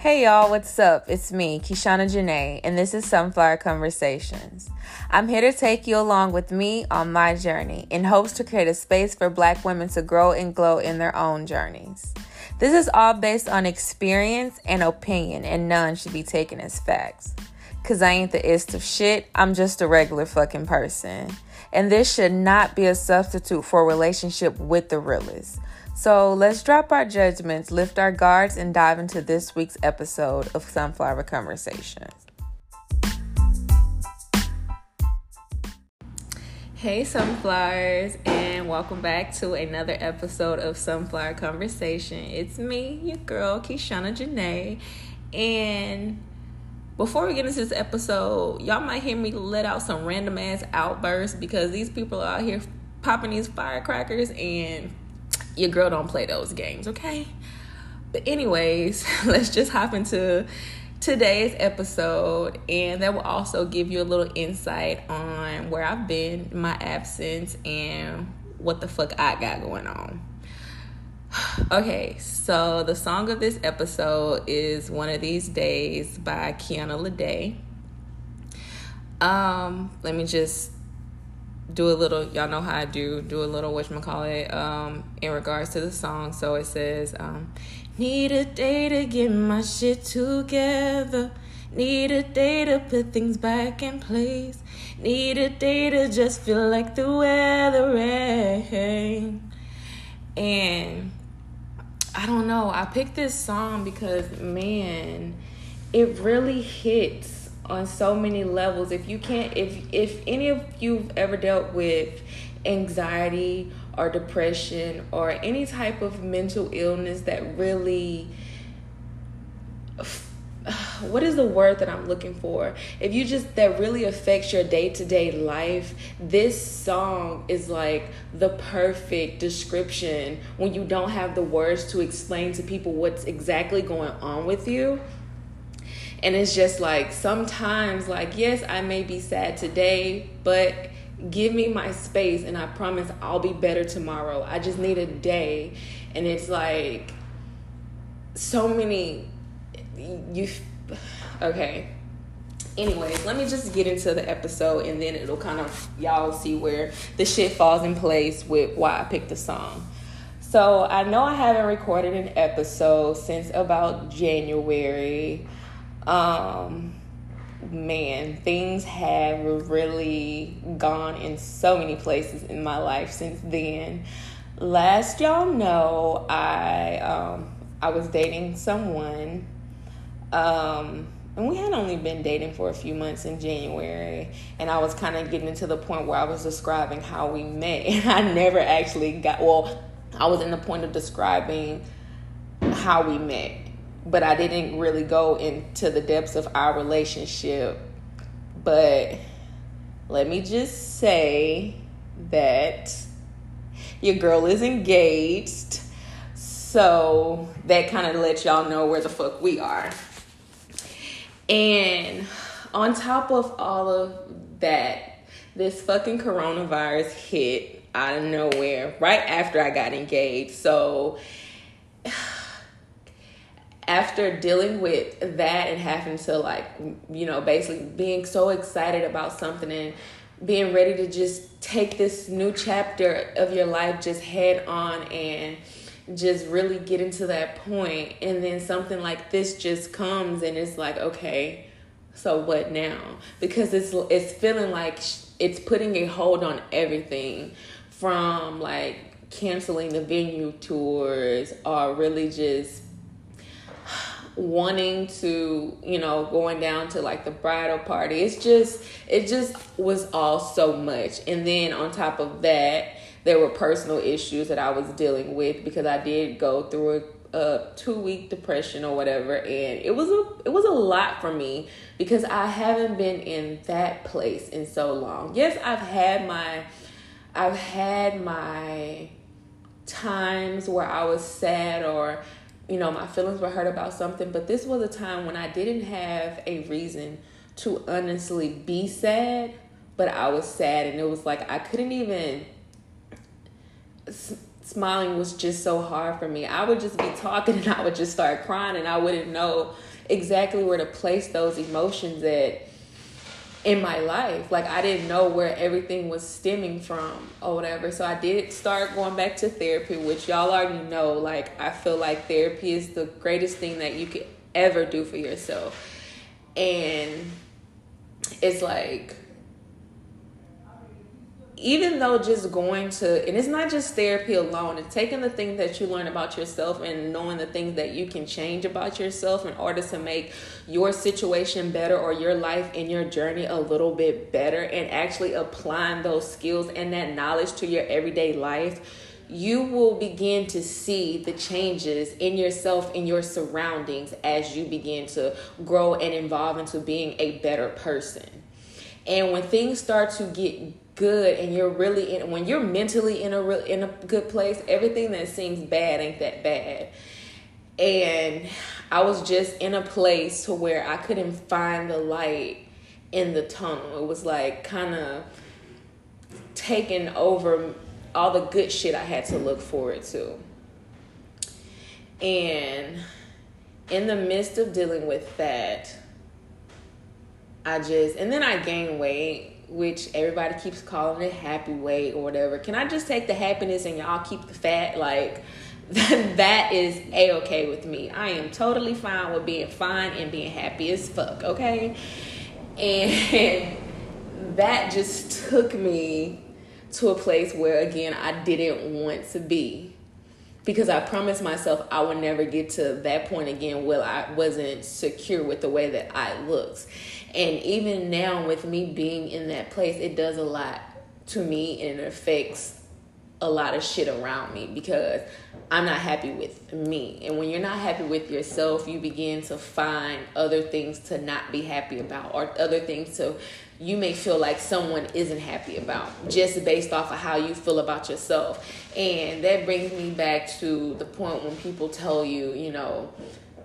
Hey y'all, what's up? It's me, KeShona Janae, and this is Sunflower Conversations. I'm here to take you along with me on my journey in hopes to create a space for black women to grow and glow in their own journeys. This is all based on experience and opinion, and none should be taken as facts. Cause I ain't the ist of shit, I'm just a regular fucking person. And this should not be a substitute for a relationship with the realest. So let's drop our judgments, lift our guards, and dive into this week's episode of Sunflower Conversations. Hey, Sunflowers, and welcome back to another episode of Sunflower Conversation. It's me, your girl, KeShona Janae, and before we get into this episode, y'all might hear me let out some random ass outbursts because these people are out here popping these firecrackers and your girl don't play those games, okay? But anyways, let's just hop into today's episode and that will also give you a little insight on where I've been my absence and what the fuck I got going on. Okay, so the song of this episode is One of These Days by Kiana Lede. Um, let me just do a little y'all know how I do do a little whatchamacallit um in regards to the song. So it says, um, need a day to get my shit together. Need a day to put things back in place. Need a day to just feel like the weather rain. And I don't know, I picked this song because man, it really hits on so many levels if you can't if if any of you've ever dealt with anxiety or depression or any type of mental illness that really what is the word that I'm looking for? If you just that really affects your day-to-day life, this song is like the perfect description when you don't have the words to explain to people what's exactly going on with you and it's just like sometimes like yes i may be sad today but give me my space and i promise i'll be better tomorrow. I just need a day. And it's like so many you okay. Anyways let me just get into the episode and then it'll kind of y'all see where the shit falls in place with why i picked the song. So i know i haven't recorded an episode since about january um, man, things have really gone in so many places in my life since then. Last y'all know, I um, I was dating someone, um, and we had only been dating for a few months in January, and I was kind of getting to the point where I was describing how we met, I never actually got well. I was in the point of describing how we met but I didn't really go into the depths of our relationship. But let me just say that your girl is engaged. So that kind of lets y'all know where the fuck we are. And on top of all of that, this fucking coronavirus hit out of nowhere right after I got engaged. So after dealing with that and having to like you know basically being so excited about something and being ready to just take this new chapter of your life just head on and just really get into that point and then something like this just comes and it's like okay so what now? Because it's it's feeling like it's putting a hold on everything from like canceling the venue tours or really just wanting to you know going down to like the bridal party. It's just it just was all so much. And then on top of that there were personal issues that i was dealing with because i did go through a, a two week depression or whatever. And it was a it was a lot for me because i haven't been in that place in so long. Yes i've had my i've had my times where i was sad or you know, my feelings were hurt about something, but this was a time when I didn't have a reason to honestly be sad, but I was sad and it was like I couldn't even smiling was just so hard for me. I would just be talking and I would just start crying and I wouldn't know exactly where to place those emotions at in my life. Like I didn't know where everything was stemming from or whatever. So I did start going back to therapy, which y'all already know. Like I feel like therapy is the greatest thing that you could ever do for yourself. And it's like even though just going to and it's not just therapy alone it's taking the things that you learn about yourself and knowing the things that you can change about yourself in order to make your situation better or your life and your journey a little bit better and actually applying those skills and that knowledge to your everyday life you will begin to see the changes in yourself and your surroundings as you begin to grow and evolve into being a better person. And when things start to get good and you're really in when you're mentally in a real in a good place everything that seems bad ain't that bad. And i was just in a place to where i couldn't find the light in the tunnel. It was like kind of taking over all the good shit i had to look forward to. And in the midst of dealing with that i just and then i gained weight which everybody keeps calling it happy weight or whatever. Can I just take the happiness and y'all keep the fat? Like that is a okay with me. I am totally fine with being fine and being happy as fuck, okay? And that just took me to a place where again I didn't want to be. Because I promised myself I would never get to that point again where I wasn't secure with the way that I looked. And even now, with me being in that place, it does a lot to me and it affects a lot of shit around me because I'm not happy with me. And when you're not happy with yourself, you begin to find other things to not be happy about or other things to you may feel like someone isn't happy about just based off of how you feel about yourself. And that brings me back to the point when people tell you, you know,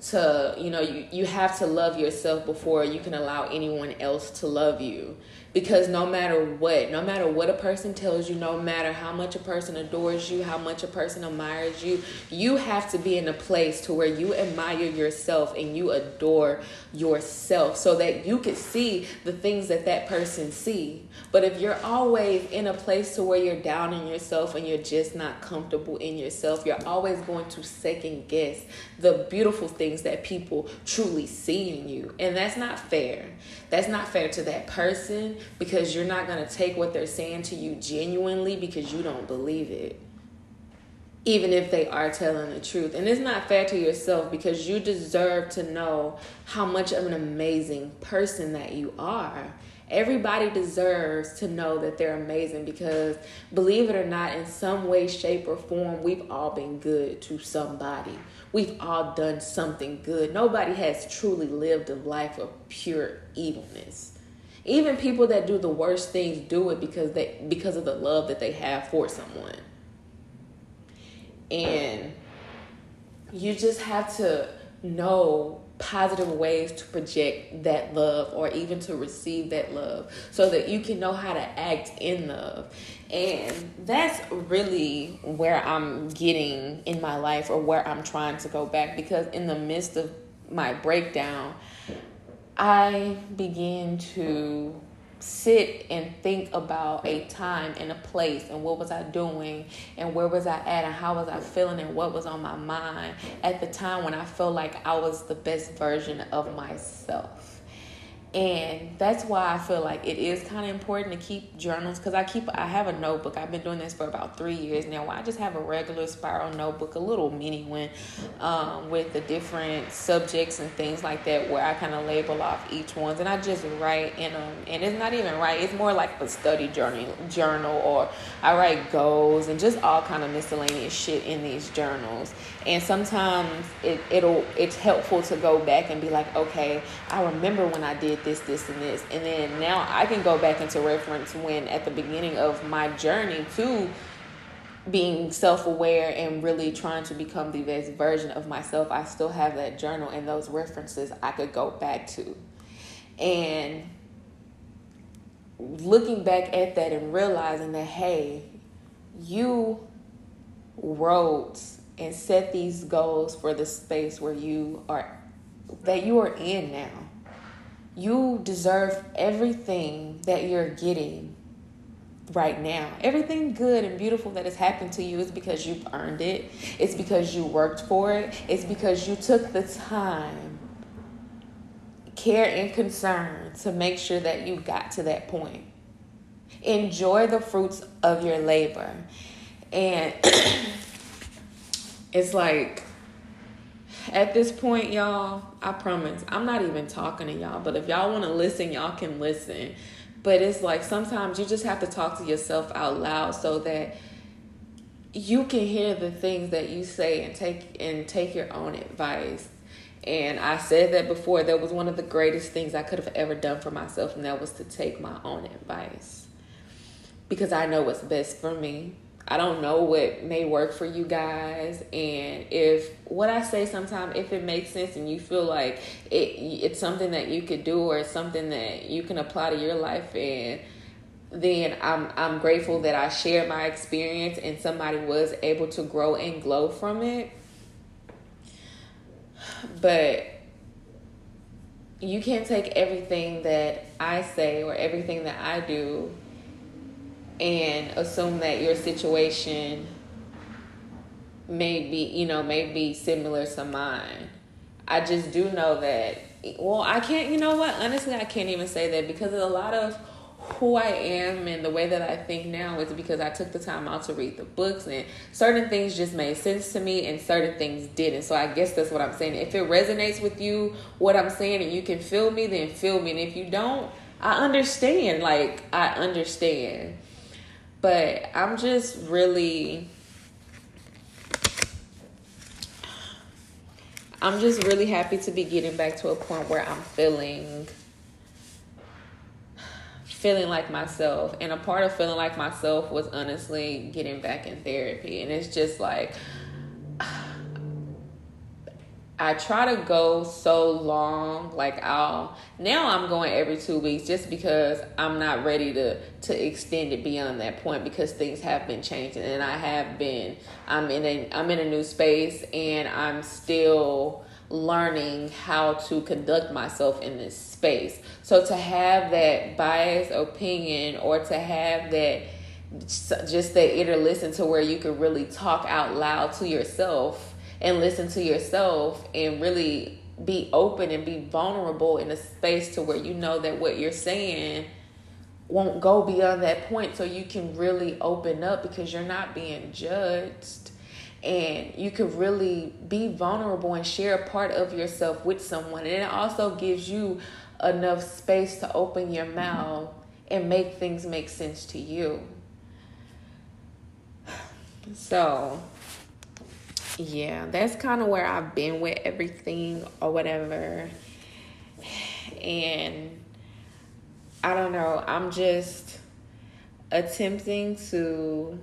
to you know you, you have to love yourself before you can allow anyone else to love you because no matter what no matter what a person tells you no matter how much a person adores you how much a person admires you you have to be in a place to where you admire yourself and you adore yourself so that you can see the things that that person see. But if you're always in a place to where you're down in yourself and you're just not comfortable in yourself you're always going to second guess the beautiful things that people truly see in you. And that's not fair that's not fair to that person because you're not going to take what they're saying to you genuinely because you don't believe it. Even if they are telling the truth. And it's not fair to yourself because you deserve to know how much of an amazing person that you are. Everybody deserves to know that they're amazing because, believe it or not, in some way, shape, or form, we've all been good to somebody. We've all done something good. Nobody has truly lived a life of pure evilness. Even people that do the worst things do it because they because of the love that they have for someone. And you just have to know positive ways to project that love or even to receive that love so that you can know how to act in love. And that's really where I'm getting in my life or where I'm trying to go back because in the midst of my breakdown, I began to sit and think about a time and a place and what was I doing and where was I at and how was I feeling and what was on my mind at the time when I felt like I was the best version of myself. And that's why I feel like it is kind of important to keep journals because I keep I have a notebook. I've been doing this for about three years now. I just have a regular spiral notebook, a little mini one, um, with the different subjects and things like that, where I kind of label off each ones, and I just write in them. And it's not even right; it's more like a study journal, journal, or I write goals and just all kind of miscellaneous shit in these journals. And sometimes it it'll it's helpful to go back and be like, okay, I remember when I did this, this, and this. And then now I can go back into reference when at the beginning of my journey to being self aware and really trying to become the best version of myself, I still have that journal and those references I could go back to. And looking back at that and realizing that, hey, you wrote and set these goals for the space where you are that you are in now. You deserve everything that you're getting right now. Everything good and beautiful that has happened to you is because you've earned it. It's because you worked for it. It's because you took the time, care, and concern to make sure that you got to that point. Enjoy the fruits of your labor. And it's like, at this point, y'all, I promise, I'm not even talking to y'all, but if y'all want to listen, y'all can listen. But it's like sometimes you just have to talk to yourself out loud so that you can hear the things that you say and take and take your own advice. And I said that before, that was one of the greatest things I could have ever done for myself, and that was to take my own advice. Because I know what's best for me. I don't know what may work for you guys, and if what I say sometimes, if it makes sense and you feel like it, it's something that you could do or it's something that you can apply to your life, and then I'm I'm grateful that I shared my experience and somebody was able to grow and glow from it. But you can't take everything that I say or everything that I do and assume that your situation may be, you know, may be similar to mine. I just do know that, well, I can't, you know what? Honestly, I can't even say that because a lot of who I am and the way that I think now is because I took the time out to read the books and certain things just made sense to me and certain things didn't. So I guess that's what I'm saying. If it resonates with you, what I'm saying, and you can feel me, then feel me. And if you don't, I understand. Like, I understand. But I'm just really I'm just really happy to be getting back to a point where I'm feeling feeling like myself. And a part of feeling like myself was honestly getting back in therapy. And it's just like I try to go so long, like I'll now I'm going every two weeks just because I'm not ready to to extend it beyond that point because things have been changing and I have been I'm in a I'm in a new space and I'm still learning how to conduct myself in this space. So to have that biased opinion or to have that just that inner listen to where you can really talk out loud to yourself and listen to yourself and really be open and be vulnerable in a space to where you know that what you're saying won't go beyond that point. So you can really open up because you're not being judged. And you can really be vulnerable and share a part of yourself with someone. And it also gives you enough space to open your mouth and make things make sense to you. So yeah, that's kind of where I've been with everything or whatever. And I don't know, I'm just attempting to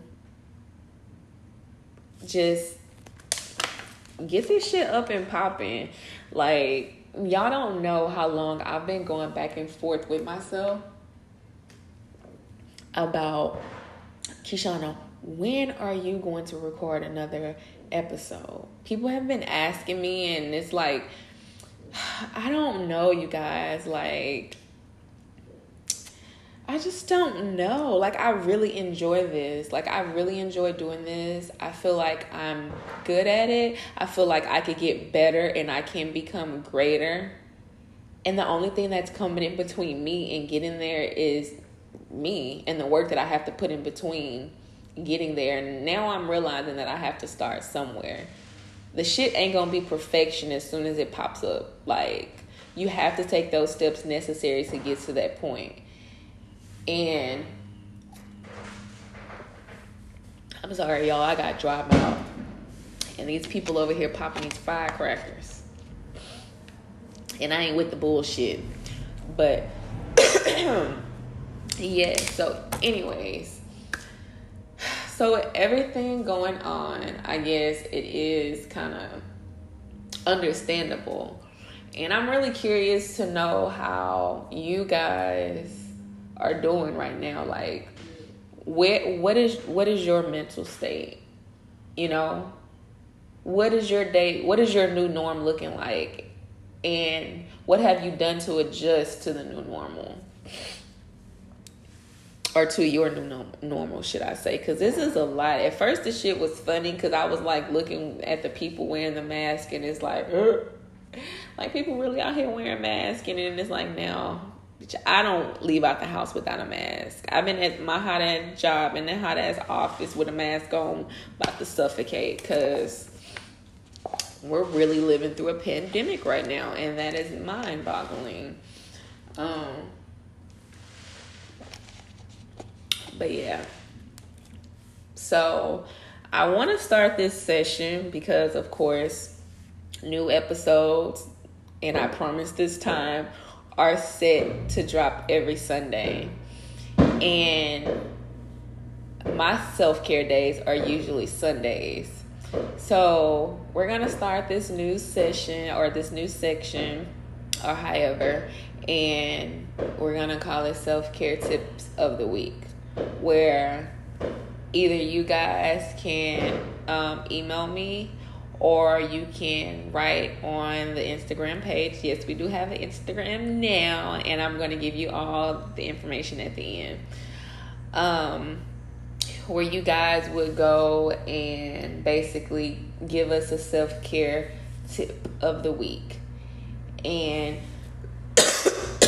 just get this shit up and popping. Like, y'all don't know how long I've been going back and forth with myself about KeShona, when are you going to record another episode. People have been asking me, and it's like, I don't know, you guys. Like, I just don't know. Like, I really enjoy this. Like, I really enjoy doing this. I feel like I'm good at it. I feel like I could get better and I can become greater. And the only thing that's coming in between me and getting there is me and the work that I have to put in between getting there. And now I'm realizing that I have to start somewhere. The shit ain't gonna be perfection as soon as it pops up. Like, you have to take those steps necessary to get to that point. And I'm sorry, y'all, I got dry mouth. And these people over here popping these firecrackers. And I ain't with the bullshit. But yeah, so anyways, so everything going on, I guess it is kind of understandable. And I'm really curious to know how you guys are doing right now. Like what what is what is your mental state? You know? What is your day what is your new norm looking like? And what have you done to adjust to the new normal? Or to your new normal, should I say? Because this is a lot. At first, the shit was funny because I was like looking at the people wearing the mask, and it's like, like people really out here wearing masks, and then it's like now I don't leave out the house without a mask. I've been at my hot ass job in that hot ass office with a mask on, about to suffocate because we're really living through a pandemic right now, and that is mind boggling. Um, but yeah. So I want to start this session because, of course, new episodes, and I promise this time are set to drop every Sunday. And my self care days are usually Sundays. So we're gonna start this new session or this new section or however, and we're gonna call it self care tips of the week, where either you guys can um, email me or you can write on the Instagram page. Yes, we do have an Instagram now, and I'm going to give you all the information at the end. Um, where you guys would go and basically give us a self care tip of the week. And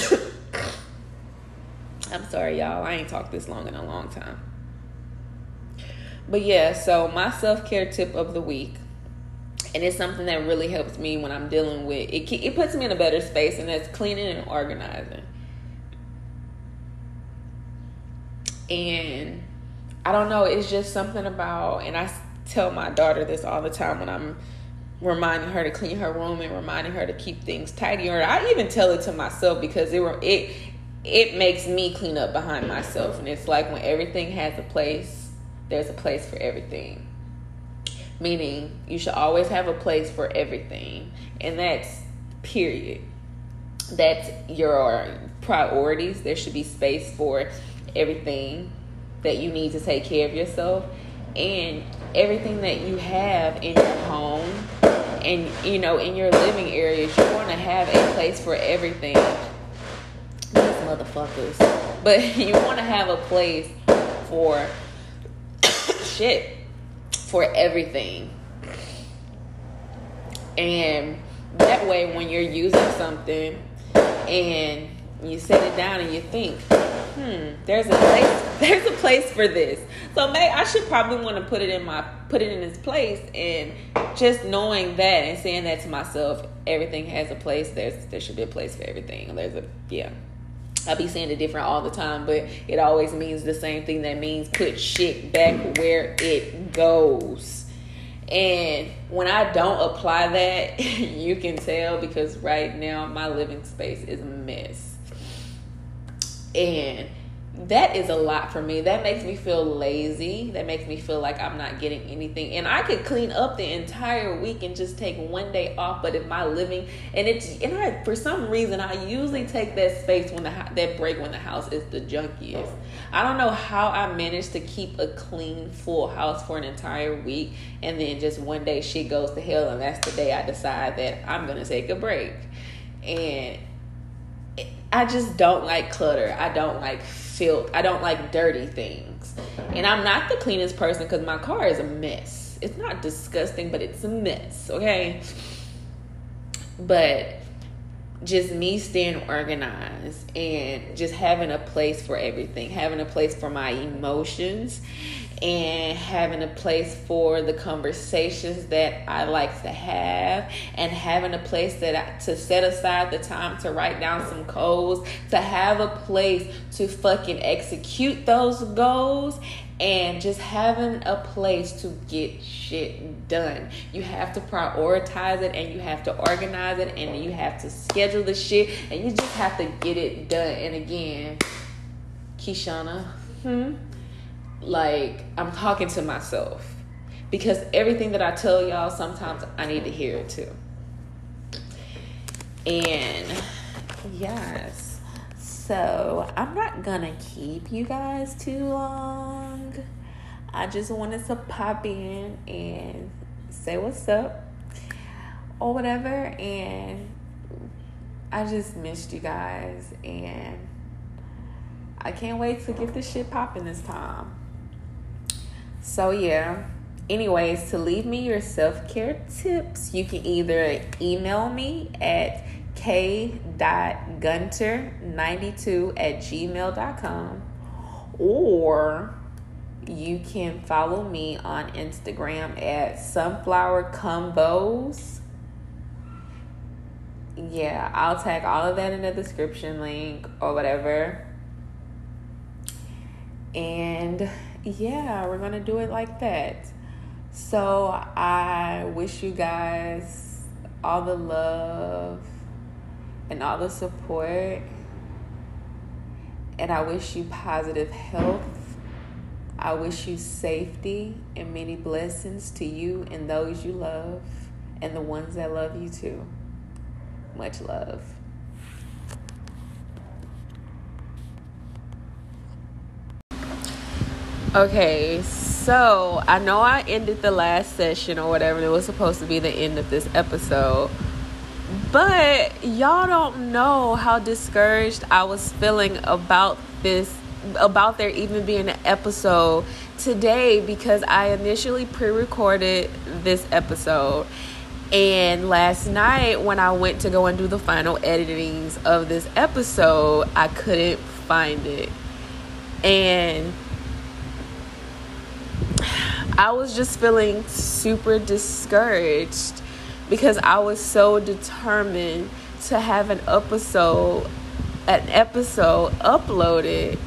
I'm sorry, y'all, I ain't talked this long in a long time. But yeah, so my self care tip of the week and it's something that really helps me when I'm dealing with it. It puts me in a better space, and that's cleaning and organizing. And I don't know, it's just something about, and I tell my daughter this all the time when I'm reminding her to clean her room and reminding her to keep things tidy. Or I even tell it to myself because it it it makes me clean up behind myself, and it's like when everything has a place, there's a place for everything. Meaning you should always have a place for everything. And that's period. That's your priorities. There should be space for everything that you need to take care of yourself. And everything that you have in your home and you know in your living areas you want to have a place for everything motherfuckers but you want to have a place for shit for everything. And that way, when you're using something and you set it down and you think, hmm, there's a place, there's a place for this. So may I should probably want to put it in my put it in its place and just knowing that and saying that to myself, everything has a place. There's there should be a place for everything. There's a yeah. I be saying it different all the time, but it always means the same thing. That means put shit back where it goes. And when I don't apply that, you can tell because right now my living space is a mess. And that is a lot for me. That makes me feel lazy. That makes me feel like I'm not getting anything. And I could clean up the entire week and just take one day off. But if my living and it's and I for some reason I usually take that space when the that break when the house is the junkiest. I don't know how I managed to keep a clean full house for an entire week and then just one day shit goes to hell and that's the day I decide that I'm gonna take a break. And I just don't like clutter. I don't like filth. I don't like dirty things. And I'm not the cleanest person because my car is a mess. It's not disgusting, but it's a mess, okay? But just me staying organized and just having a place for everything, having a place for my emotions and having a place for the conversations that I like to have and having a place that I, to set aside the time to write down some goals, to have a place to fucking execute those goals and just having a place to get shit done. You have to prioritize it and you have to organize it and you have to schedule the shit and you just have to get it done. And again, KeShona, hmm? like I'm talking to myself because everything that I tell y'all, sometimes I need to hear it too. And yes, so I'm not gonna keep you guys too long. I just wanted to pop in and say what's up or whatever and I just missed you guys and I can't wait to get this shit popping this time. So yeah. Anyways, to leave me your self-care tips, you can either email me at k.gunter92 at gmail.com or you can follow me on Instagram at sunflower convos. Yeah, I'll tag all of that in the description link or whatever. And yeah, we're gonna do it like that. So I wish you guys all the love and all the support. And I wish you positive health. I wish you safety and many blessings to you and those you love and the ones that love you too. Much love. Okay, so I know I ended the last session or whatever, it was supposed to be the end of this episode. But y'all don't know how discouraged I was feeling about this, about there even being an episode today because I initially pre recorded this episode. And last night, when I went to go and do the final editings of this episode, I couldn't find it. And I was just feeling super discouraged because I was so determined to have an episode an episode uploaded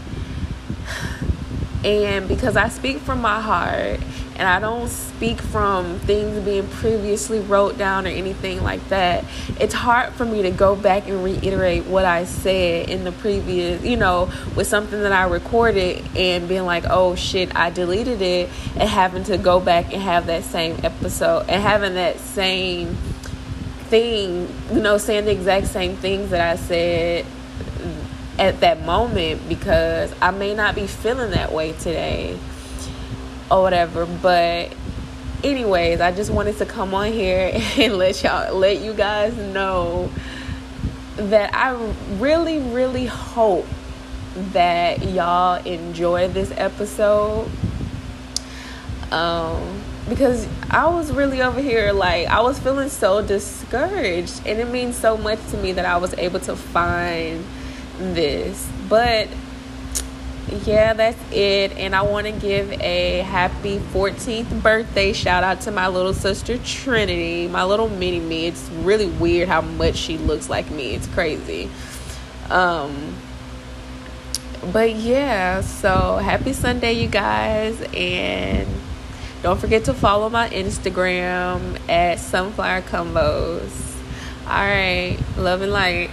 and because I speak from my heart and I don't speak from things being previously wrote down or anything like that. It's hard for me to go back and reiterate what I said in the previous, you know, with something that I recorded and being like, oh shit, I deleted it, and having to go back and have that same episode and having that same thing, you know, saying the exact same things that I said at that moment because I may not be feeling that way today or whatever. But anyways, I just wanted to come on here and let y'all let you guys know that I really really hope that y'all enjoy this episode. Um because I was really over here like I was feeling so discouraged and it means so much to me that I was able to find this. But yeah, that's it. And I want to give a happy 14th birthday shout out to my little sister Trinity, my little mini me. It's really weird how much she looks like me. It's crazy. Um, but yeah, so happy Sunday, you guys. And don't forget to follow my Instagram at Sunflower Convos. All right, love and light.